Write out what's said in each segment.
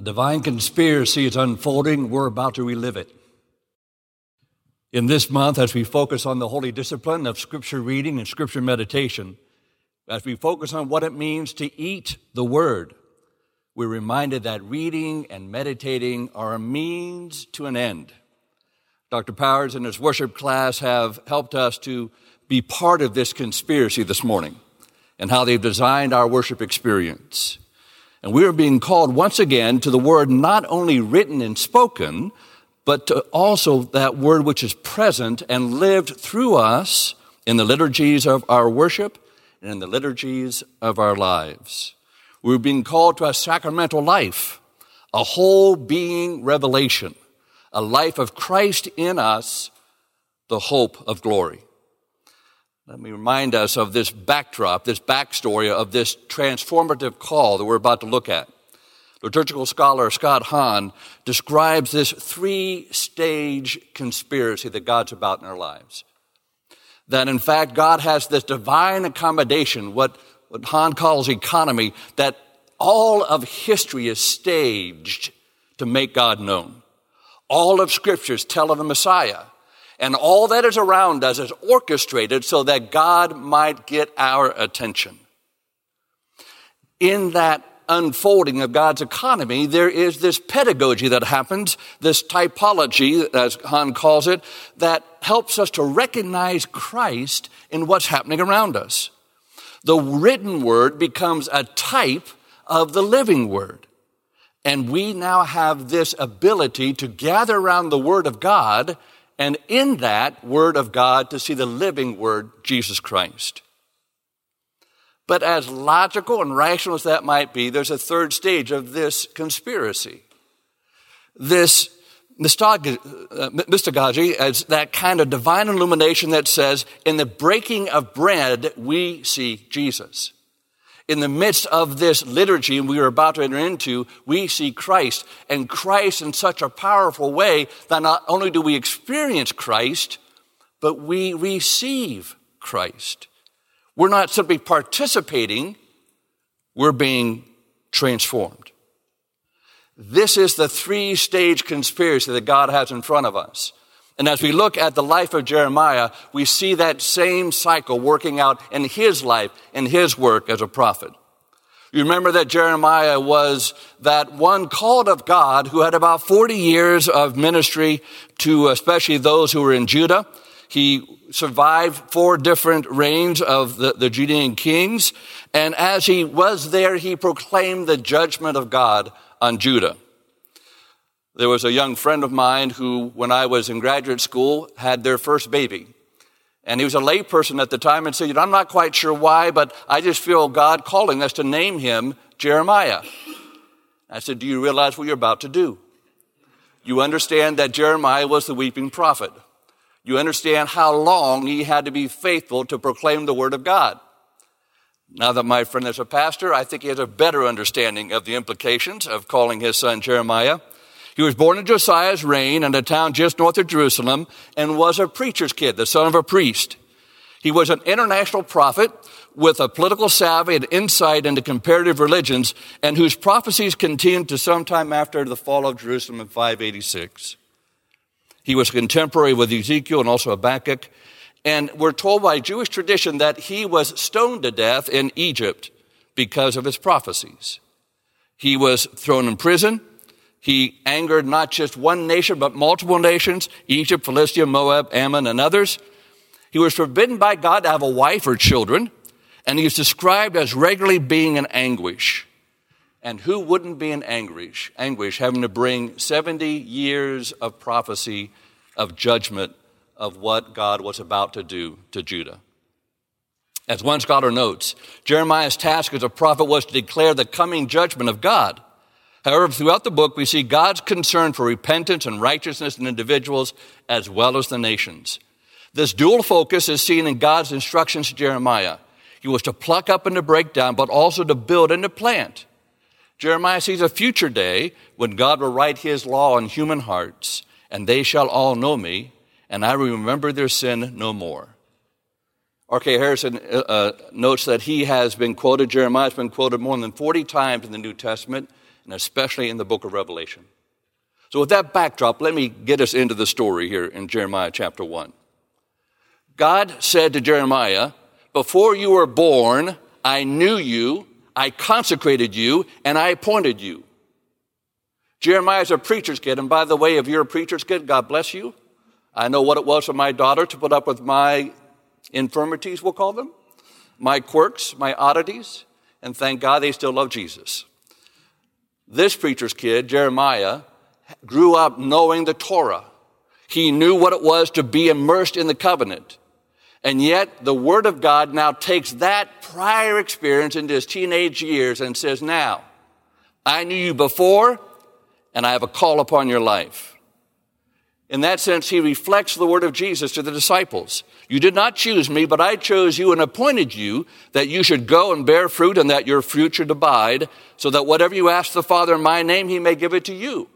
A divine conspiracy is unfolding. We're about to relive it. In this month, as we focus on the holy discipline of scripture reading and scripture meditation, as we focus on what it means to eat the word, we're reminded that reading and meditating are a means to an end. Dr. Powers and his worship class have helped us to be part of this conspiracy this morning and how they've designed our worship experience. And we are being called once again to the word not only written and spoken, but to also that word which is present and lived through us in the liturgies of our worship and in the liturgies of our lives. We're being called to a sacramental life, a whole being revelation, a life of Christ in us, the hope of glory. Let me remind us of this backdrop, this backstory of this transformative call that we're about to look at. Liturgical scholar Scott Hahn describes this three stage conspiracy that God's about in our lives. That in fact, God has this divine accommodation, what, what Hahn calls economy, that all of history is staged to make God known. All of scriptures tell of the Messiah. And all that is around us is orchestrated so that God might get our attention. In that unfolding of God's economy, there is this pedagogy that happens, this typology, as Hahn calls it, that helps us to recognize Christ in what's happening around us. The written word becomes a type of the living word. And we now have this ability to gather around the word of God and in that Word of God to see the living Word, Jesus Christ. But as logical and rational as that might be, there's a third stage of this conspiracy. This mystagogy uh, as that kind of divine illumination that says, in the breaking of bread, we see Jesus in the midst of this liturgy we are about to enter into, we see Christ and Christ in such a powerful way that not only do we experience Christ, but we receive Christ. We're not simply participating, we're being transformed. This is the three stage conspiracy that God has in front of us. And as we look at the life of Jeremiah, we see that same cycle working out in his life, in his work as a prophet. You remember that Jeremiah was that one called of God who had about 40 years of ministry to especially those who were in Judah. He survived four different reigns of the, the Judean kings. And as he was there, he proclaimed the judgment of God on Judah. There was a young friend of mine who, when I was in graduate school, had their first baby. And he was a layperson at the time and said, you know, I'm not quite sure why, but I just feel God calling us to name him Jeremiah. I said, Do you realize what you're about to do? You understand that Jeremiah was the weeping prophet. You understand how long he had to be faithful to proclaim the word of God. Now that my friend is a pastor, I think he has a better understanding of the implications of calling his son Jeremiah. He was born in Josiah's reign in a town just north of Jerusalem and was a preacher's kid, the son of a priest. He was an international prophet with a political savvy and insight into comparative religions and whose prophecies continued to sometime after the fall of Jerusalem in 586. He was contemporary with Ezekiel and also Habakkuk. And we're told by Jewish tradition that he was stoned to death in Egypt because of his prophecies. He was thrown in prison. He angered not just one nation, but multiple nations Egypt, Philistia, Moab, Ammon, and others. He was forbidden by God to have a wife or children, and he is described as regularly being in anguish. And who wouldn't be in anguish? Anguish, having to bring 70 years of prophecy, of judgment, of what God was about to do to Judah. As one scholar notes, Jeremiah's task as a prophet was to declare the coming judgment of God. However, throughout the book, we see God's concern for repentance and righteousness in individuals as well as the nations. This dual focus is seen in God's instructions to Jeremiah. He was to pluck up and to break down, but also to build and to plant. Jeremiah sees a future day when God will write his law on human hearts, and they shall all know me, and I will remember their sin no more. R.K. Harrison uh, uh, notes that he has been quoted, Jeremiah has been quoted more than 40 times in the New Testament and especially in the book of Revelation. So, with that backdrop, let me get us into the story here in Jeremiah chapter 1. God said to Jeremiah, Before you were born, I knew you, I consecrated you, and I appointed you. Jeremiah's a preacher's kid, and by the way, if you're a preacher's kid, God bless you. I know what it was for my daughter to put up with my infirmities, we'll call them, my quirks, my oddities, and thank God they still love Jesus. This preacher's kid, Jeremiah, grew up knowing the Torah. He knew what it was to be immersed in the covenant. And yet, the Word of God now takes that prior experience into his teenage years and says, Now, I knew you before, and I have a call upon your life. In that sense, he reflects the word of Jesus to the disciples. You did not choose me, but I chose you and appointed you that you should go and bear fruit and that your fruit should abide, so that whatever you ask the Father in my name, he may give it to you.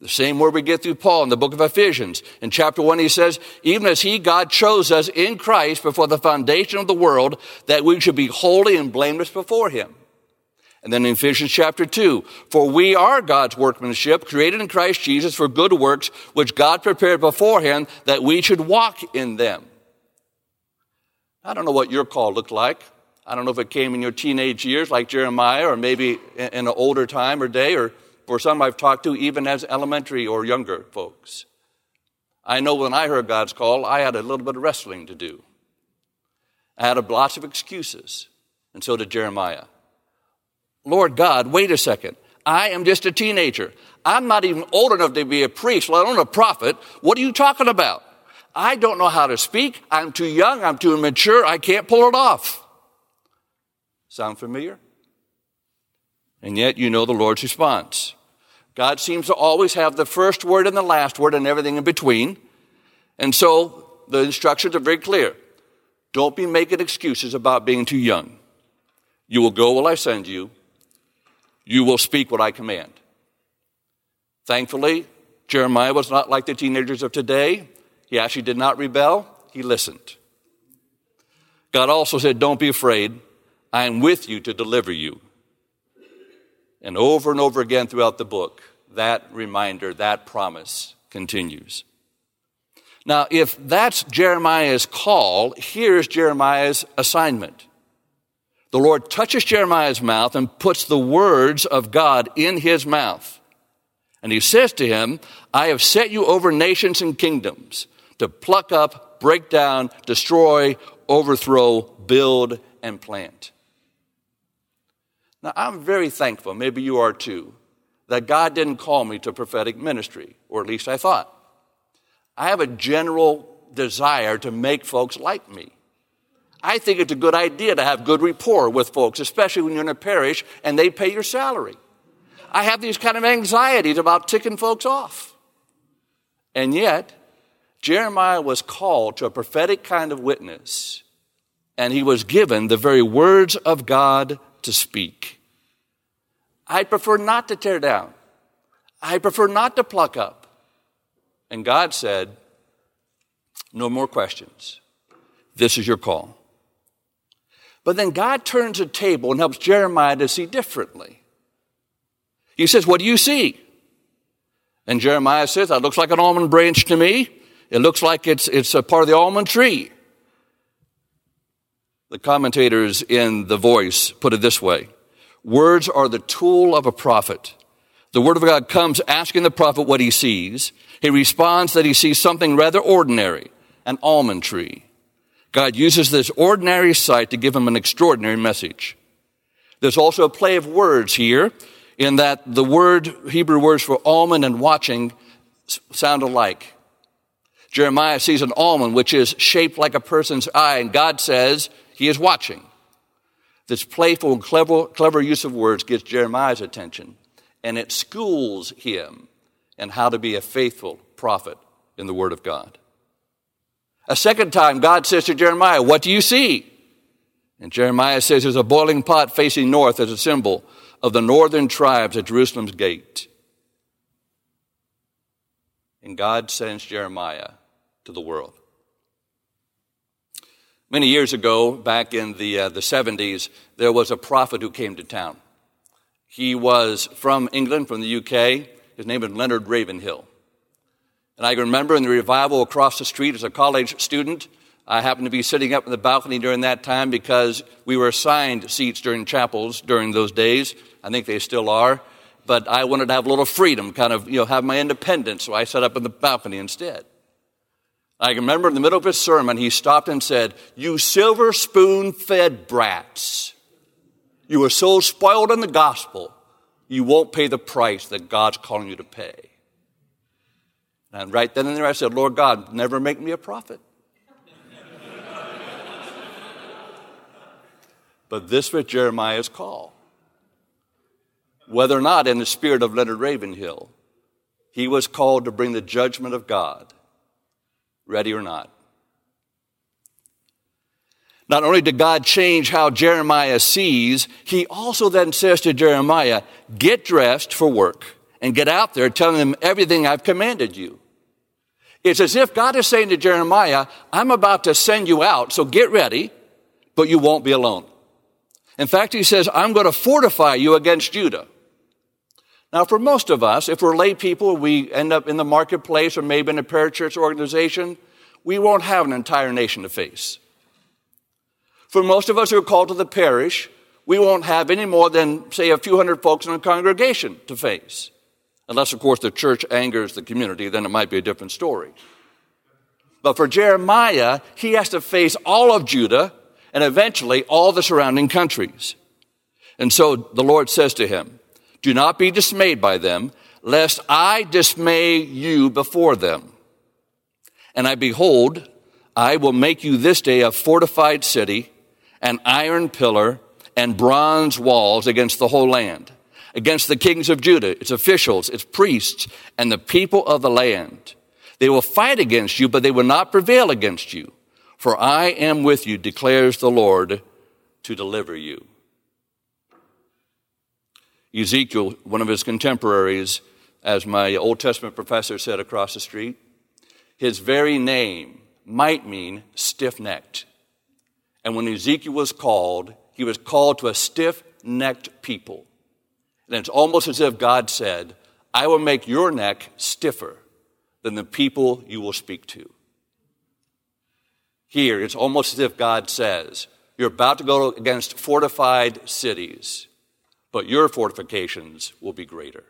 The same word we get through Paul in the book of Ephesians. In chapter 1, he says, Even as he, God, chose us in Christ before the foundation of the world, that we should be holy and blameless before him. And then in Ephesians chapter 2, for we are God's workmanship, created in Christ Jesus for good works, which God prepared beforehand that we should walk in them. I don't know what your call looked like. I don't know if it came in your teenage years like Jeremiah or maybe in an older time or day or for some I've talked to even as elementary or younger folks. I know when I heard God's call, I had a little bit of wrestling to do. I had a lots of excuses, and so did Jeremiah. Lord God, wait a second. I am just a teenager. I'm not even old enough to be a priest, let alone a prophet. What are you talking about? I don't know how to speak. I'm too young. I'm too immature. I can't pull it off. Sound familiar? And yet you know the Lord's response. God seems to always have the first word and the last word and everything in between. And so the instructions are very clear. Don't be making excuses about being too young. You will go while I send you. You will speak what I command. Thankfully, Jeremiah was not like the teenagers of today. He actually did not rebel, he listened. God also said, Don't be afraid. I am with you to deliver you. And over and over again throughout the book, that reminder, that promise continues. Now, if that's Jeremiah's call, here's Jeremiah's assignment. The Lord touches Jeremiah's mouth and puts the words of God in his mouth. And he says to him, I have set you over nations and kingdoms to pluck up, break down, destroy, overthrow, build, and plant. Now, I'm very thankful, maybe you are too, that God didn't call me to prophetic ministry, or at least I thought. I have a general desire to make folks like me. I think it's a good idea to have good rapport with folks, especially when you're in a parish and they pay your salary. I have these kind of anxieties about ticking folks off. And yet, Jeremiah was called to a prophetic kind of witness, and he was given the very words of God to speak. I prefer not to tear down. I prefer not to pluck up. And God said, No more questions. This is your call. But then God turns a table and helps Jeremiah to see differently. He says, What do you see? And Jeremiah says, That looks like an almond branch to me. It looks like it's, it's a part of the almond tree. The commentators in The Voice put it this way Words are the tool of a prophet. The word of God comes asking the prophet what he sees. He responds that he sees something rather ordinary, an almond tree. God uses this ordinary sight to give him an extraordinary message. There's also a play of words here in that the word, Hebrew words for almond and watching sound alike. Jeremiah sees an almond which is shaped like a person's eye, and God says he is watching. This playful and clever, clever use of words gets Jeremiah's attention, and it schools him in how to be a faithful prophet in the Word of God. A second time, God says to Jeremiah, What do you see? And Jeremiah says, There's a boiling pot facing north as a symbol of the northern tribes at Jerusalem's gate. And God sends Jeremiah to the world. Many years ago, back in the, uh, the 70s, there was a prophet who came to town. He was from England, from the UK. His name was Leonard Ravenhill. And I remember in the revival across the street as a college student, I happened to be sitting up in the balcony during that time because we were assigned seats during chapels during those days. I think they still are. But I wanted to have a little freedom, kind of, you know, have my independence, so I sat up in the balcony instead. I remember in the middle of his sermon, he stopped and said, You silver spoon fed brats, you are so spoiled in the gospel, you won't pay the price that God's calling you to pay. And right then and there, I said, Lord God, never make me a prophet. but this was Jeremiah's call. Whether or not in the spirit of Leonard Ravenhill, he was called to bring the judgment of God, ready or not. Not only did God change how Jeremiah sees, he also then says to Jeremiah, Get dressed for work and get out there telling them everything I've commanded you. It's as if God is saying to Jeremiah, I'm about to send you out, so get ready, but you won't be alone. In fact, he says, I'm going to fortify you against Judah. Now, for most of us, if we're lay people, we end up in the marketplace or maybe in a parachurch organization, we won't have an entire nation to face. For most of us who are called to the parish, we won't have any more than, say, a few hundred folks in a congregation to face. Unless, of course, the church angers the community, then it might be a different story. But for Jeremiah, he has to face all of Judah and eventually all the surrounding countries. And so the Lord says to him, Do not be dismayed by them, lest I dismay you before them. And I behold, I will make you this day a fortified city an iron pillar, and bronze walls against the whole land, against the kings of Judah, its officials, its priests, and the people of the land. They will fight against you, but they will not prevail against you. For I am with you, declares the Lord, to deliver you. Ezekiel, one of his contemporaries, as my Old Testament professor said across the street, his very name might mean stiff necked. And when Ezekiel was called, he was called to a stiff necked people. And it's almost as if God said, I will make your neck stiffer than the people you will speak to. Here, it's almost as if God says, You're about to go against fortified cities, but your fortifications will be greater.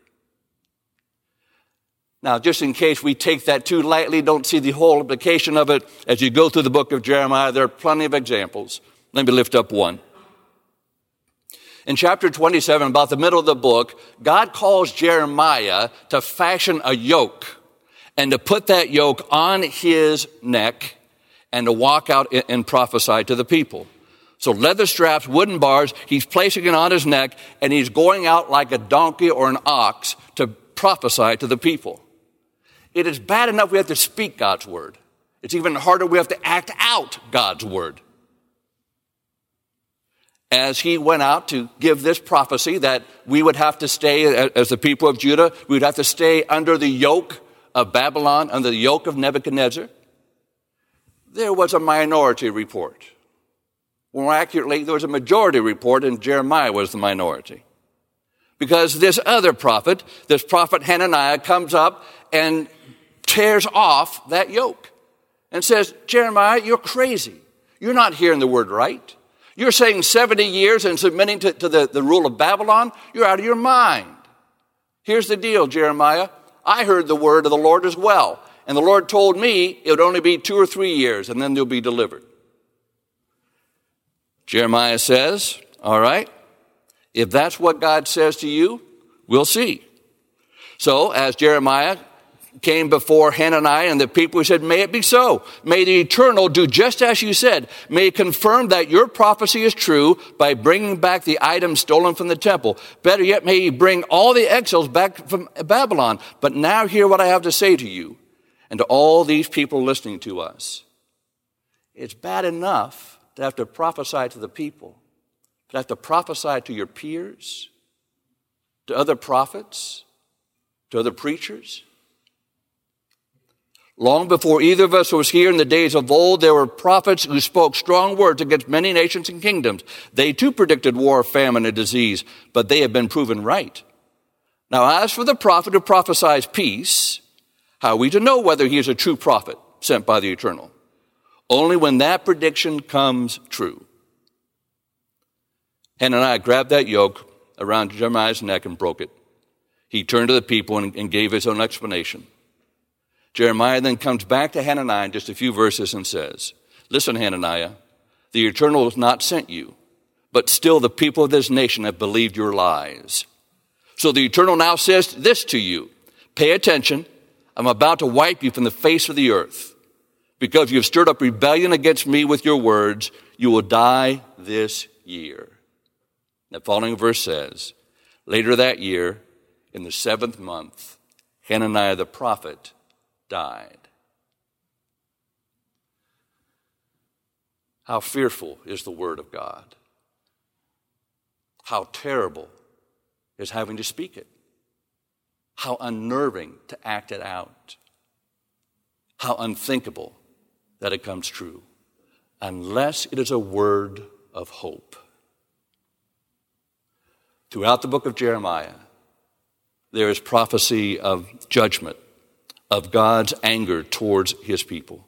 Now, just in case we take that too lightly, don't see the whole implication of it, as you go through the book of Jeremiah, there are plenty of examples. Let me lift up one. In chapter 27, about the middle of the book, God calls Jeremiah to fashion a yoke and to put that yoke on his neck and to walk out and prophesy to the people. So leather straps, wooden bars, he's placing it on his neck and he's going out like a donkey or an ox to prophesy to the people. It is bad enough we have to speak God's word. It's even harder we have to act out God's word. As he went out to give this prophecy that we would have to stay, as the people of Judah, we would have to stay under the yoke of Babylon, under the yoke of Nebuchadnezzar, there was a minority report. More accurately, there was a majority report, and Jeremiah was the minority. Because this other prophet, this prophet Hananiah, comes up and tears off that yoke and says, Jeremiah, you're crazy. You're not hearing the word right. You're saying 70 years and submitting to, to the, the rule of Babylon. You're out of your mind. Here's the deal, Jeremiah. I heard the word of the Lord as well. And the Lord told me it would only be two or three years and then they'll be delivered. Jeremiah says, All right, if that's what God says to you, we'll see. So, as Jeremiah came before Hananiah and the people who said, May it be so. May the eternal do just as you said. May it confirm that your prophecy is true by bringing back the items stolen from the temple. Better yet, may he bring all the exiles back from Babylon. But now hear what I have to say to you and to all these people listening to us. It's bad enough to have to prophesy to the people, to have to prophesy to your peers, to other prophets, to other preachers Long before either of us was here in the days of old, there were prophets who spoke strong words against many nations and kingdoms. They too predicted war, famine, and disease, but they have been proven right. Now, as for the prophet who prophesies peace, how are we to know whether he is a true prophet sent by the eternal? Only when that prediction comes true. Hananiah grabbed that yoke around Jeremiah's neck and broke it. He turned to the people and, and gave his own explanation. Jeremiah then comes back to Hananiah in just a few verses and says, Listen, Hananiah, the eternal has not sent you, but still the people of this nation have believed your lies. So the eternal now says this to you Pay attention. I'm about to wipe you from the face of the earth. Because you've stirred up rebellion against me with your words, you will die this year. The following verse says, Later that year, in the seventh month, Hananiah the prophet died. How fearful is the word of God. How terrible is having to speak it. How unnerving to act it out. How unthinkable that it comes true, unless it is a word of hope. Throughout the book of Jeremiah, there is prophecy of judgment, of God's anger towards his people.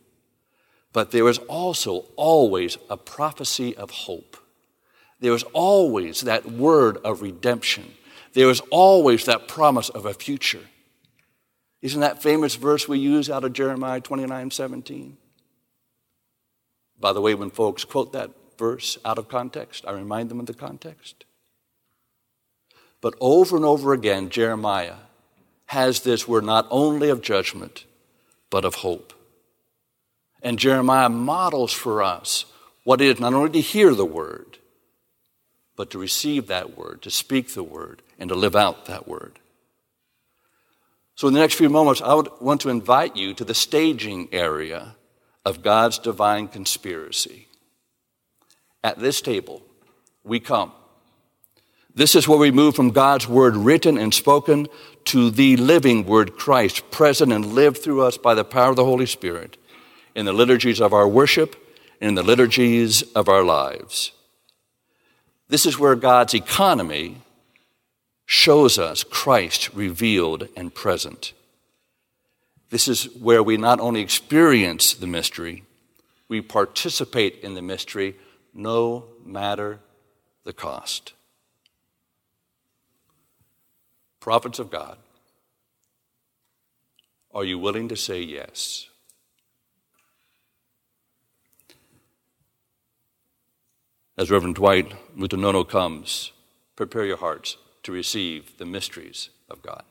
But there is also always a prophecy of hope. There is always that word of redemption. There is always that promise of a future. Isn't that famous verse we use out of Jeremiah 29 17? By the way, when folks quote that verse out of context, I remind them of the context. But over and over again, Jeremiah has this word not only of judgment, but of hope. And Jeremiah models for us what it is not only to hear the word, but to receive that word, to speak the word, and to live out that word. So, in the next few moments, I would want to invite you to the staging area of God's divine conspiracy. At this table, we come this is where we move from God's word written and spoken to the living word Christ, present and lived through us by the power of the Holy Spirit in the liturgies of our worship and in the liturgies of our lives. This is where God's economy shows us Christ revealed and present. This is where we not only experience the mystery, we participate in the mystery no matter the cost. Prophets of God, are you willing to say yes? As Reverend Dwight Mutanono comes, prepare your hearts to receive the mysteries of God.